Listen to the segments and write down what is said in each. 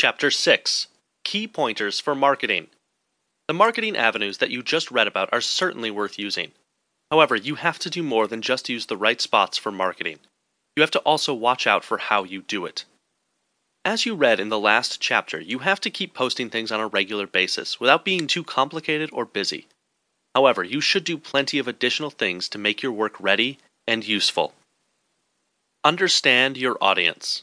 Chapter 6 Key Pointers for Marketing. The marketing avenues that you just read about are certainly worth using. However, you have to do more than just use the right spots for marketing. You have to also watch out for how you do it. As you read in the last chapter, you have to keep posting things on a regular basis without being too complicated or busy. However, you should do plenty of additional things to make your work ready and useful. Understand your audience.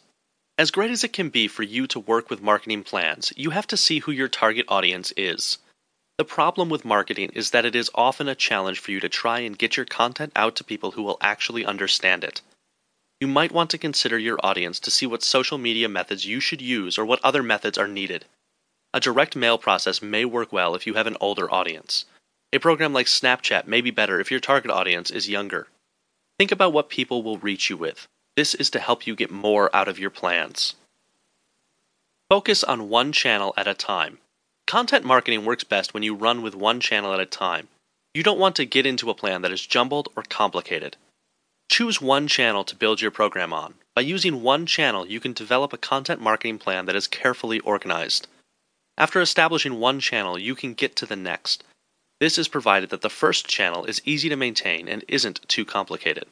As great as it can be for you to work with marketing plans, you have to see who your target audience is. The problem with marketing is that it is often a challenge for you to try and get your content out to people who will actually understand it. You might want to consider your audience to see what social media methods you should use or what other methods are needed. A direct mail process may work well if you have an older audience. A program like Snapchat may be better if your target audience is younger. Think about what people will reach you with. This is to help you get more out of your plans. Focus on one channel at a time. Content marketing works best when you run with one channel at a time. You don't want to get into a plan that is jumbled or complicated. Choose one channel to build your program on. By using one channel, you can develop a content marketing plan that is carefully organized. After establishing one channel, you can get to the next. This is provided that the first channel is easy to maintain and isn't too complicated.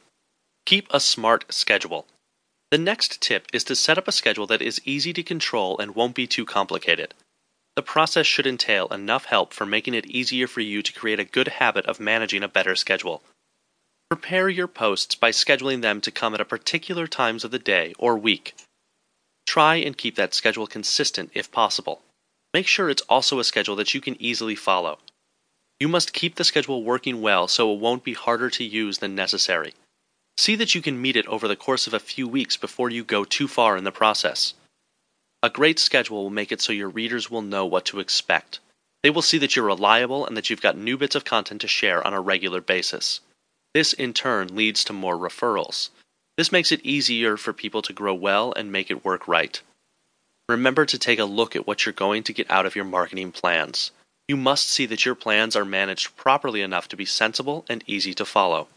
Keep a smart schedule. The next tip is to set up a schedule that is easy to control and won't be too complicated. The process should entail enough help for making it easier for you to create a good habit of managing a better schedule. Prepare your posts by scheduling them to come at a particular times of the day or week. Try and keep that schedule consistent if possible. Make sure it's also a schedule that you can easily follow. You must keep the schedule working well so it won't be harder to use than necessary. See that you can meet it over the course of a few weeks before you go too far in the process. A great schedule will make it so your readers will know what to expect. They will see that you're reliable and that you've got new bits of content to share on a regular basis. This, in turn, leads to more referrals. This makes it easier for people to grow well and make it work right. Remember to take a look at what you're going to get out of your marketing plans. You must see that your plans are managed properly enough to be sensible and easy to follow.